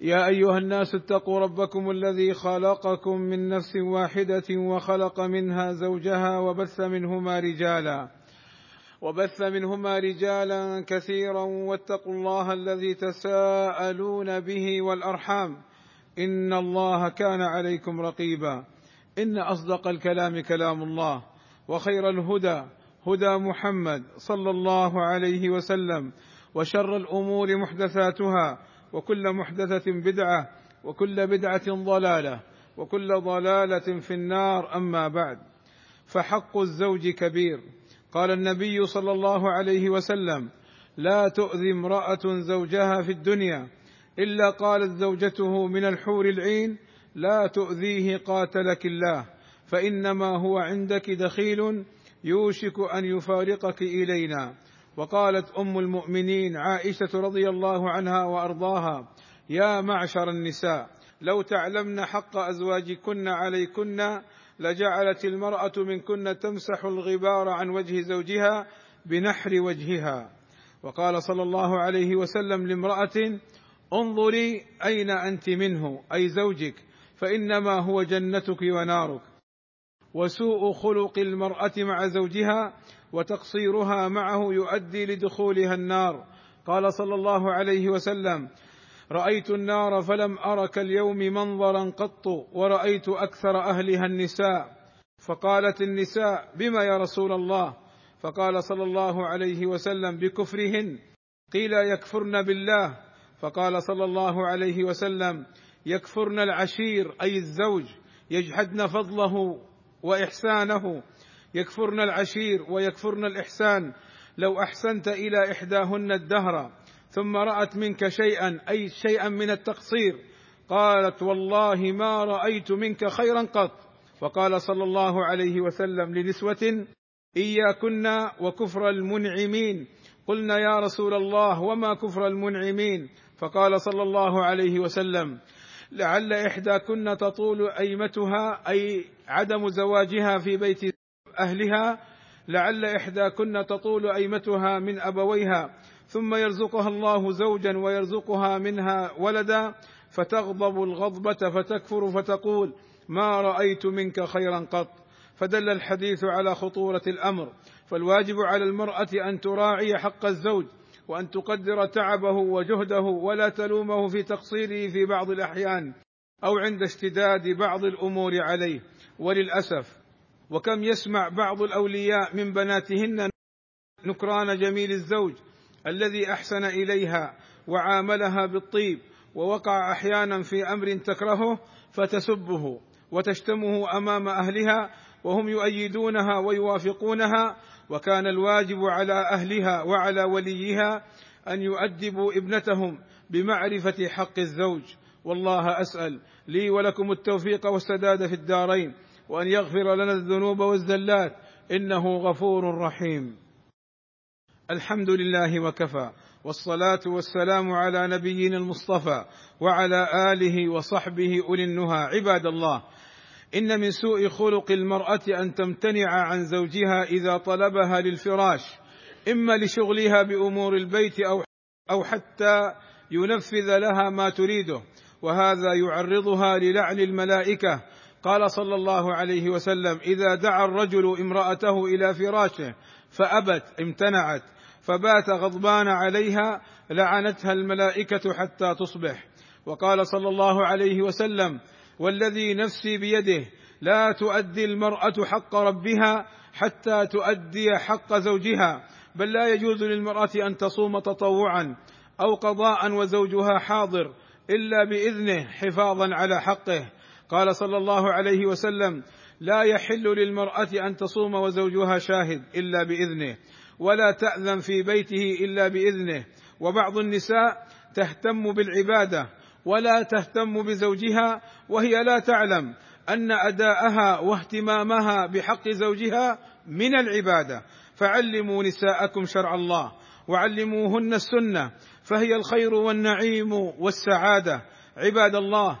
يا أيها الناس اتقوا ربكم الذي خلقكم من نفس واحدة وخلق منها زوجها وبث منهما رجالا. وبث منهما رجالا كثيرا واتقوا الله الذي تساءلون به والأرحام. إن الله كان عليكم رقيبا. إن أصدق الكلام كلام الله وخير الهدى هدى محمد صلى الله عليه وسلم وشر الأمور محدثاتها وكل محدثة بدعة وكل بدعة ضلالة وكل ضلالة في النار. أما بعد فحق الزوج كبير. قال النبي صلى الله عليه وسلم لا تؤذي امرأة زوجها في الدنيا إلا قالت زوجته من الحور العين لا تؤذيه قاتلك الله فإنما هو عندك دخيل يوشك أن يفارقك إلينا. وقالت أم المؤمنين عائشة رضي الله عنها وأرضاها يا معشر النساء لو تعلمن حق أزواجكن عليكن لجعلت المرأة منكن تمسح الغبار عن وجه زوجها بنحر وجهها. وقال صلى الله عليه وسلم لامرأة انظري أين أنت منه أي زوجك فإنما هو جنتك ونارك. وسوء خلق المرأة مع زوجها وتقصيرها معه يؤدي لدخولها النار. قال صلى الله عليه وسلم رأيت النار فلم أر كاليوم منظرا قط ورأيت أكثر أهلها النساء. فقالت النساء بما يا رسول الله؟ فقال صلى الله عليه وسلم بكفرهن. قيل يكفرن بالله. فقال صلى الله عليه وسلم يكفرن العشير أي الزوج يجحدن فضله وإحسانه. يكفرن العشير ويكفرن الإحسان. لو أحسنت إلى إحداهن الدهر ثم رأت منك شيئا أي شيئا من التقصير. قالت والله ما رأيت منك خيرا قط. فقال صلى الله عليه وسلم لنسوة إياكن وكفر المنعمين. قلنا يا رسول الله وما كفر المنعمين؟ فقال صلى الله عليه وسلم لعل إحداكن تطول أيمتها أي عدم زواجها في بيت أهلها لعل إحداكن تطول أيمتها من أبويها ثم يرزقها الله زوجا ويرزقها منها ولدا فتغضب الغضبة فتكفر فتقول ما رأيت منك خيرا قط. فدل الحديث على خطورة الأمر. فالواجب على المرأة أن تراعي حق الزوج وأن تقدر تعبه وجهده ولا تلومه في تقصيره في بعض الأحيان أو عند اشتداد بعض الأمور عليه. وللأسف وكم يسمع بعض الأولياء من بناتهن نكران جميل الزوج الذي أحسن إليها وعاملها بالطيب ووقع أحيانا في أمر تكرهه فتسبه وتشتمه أمام أهلها وهم يؤيدونها ويوافقونها وكان الواجب على أهلها وعلى وليها أن يؤدبوا ابنتهم بمعرفة حق الزوج والله أسأل لي ولكم التوفيق والسداد في الدارين وأن يغفر لنا الذنوب والزلات. إنه غفور رحيم. الحمد لله وكفى. والصلاة والسلام على نبينا المصطفى وعلى آله وصحبه أولي النهى. عباد الله إن من سوء خلق المرأة أن تمتنع عن زوجها إذا طلبها للفراش إما لشغلها بأمور البيت أو أو حتى ينفذ لها ما تريده وهذا يعرضها للعن الملائكة قال صلى الله عليه وسلم إذا دعا الرجل امرأته إلى فراشه فأبت امتنعت فبات غضبان عليها لعنتها الملائكة حتى تصبح. وقال صلى الله عليه وسلم والذي نفسي بيده لا تؤدي المرأة حق ربها حتى تؤدي حق زوجها بل لا يجوز للمرأة أن تصوم تطوعا أو قضاء وزوجها حاضر إلا بإذنه حفاظا على حقه. قال صلى الله عليه وسلم لا يحل للمرأة أن تصوم وزوجها شاهد إلا بإذنه ولا تأذن في بيته إلا بإذنه. وبعض النساء تهتم بالعبادة ولا تهتم بزوجها وهي لا تعلم أن أداءها واهتمامها بحق زوجها من العبادة. فعلموا نساءكم شرع الله وعلموهن السنة فهي الخير والنعيم والسعادة. عباد الله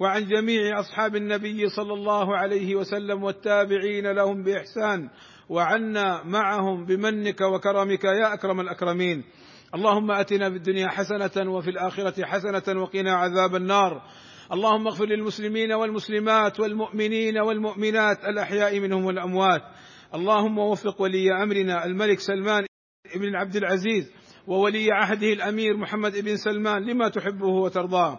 وعن جميع أصحاب النبي صلى الله عليه وسلم والتابعين لهم بإحسان وعنا معهم بمنك وكرمك يا أكرم الأكرمين. اللهم أتنا في الدنيا حسنة وفي الآخرة حسنة وقنا عذاب النار. اللهم اغفر للمسلمين والمسلمات والمؤمنين والمؤمنات الأحياء منهم والأموات. اللهم وفق ولي أمرنا الملك سلمان بن عبد العزيز وولي عهده الأمير محمد بن سلمان لما تحبه وترضاه.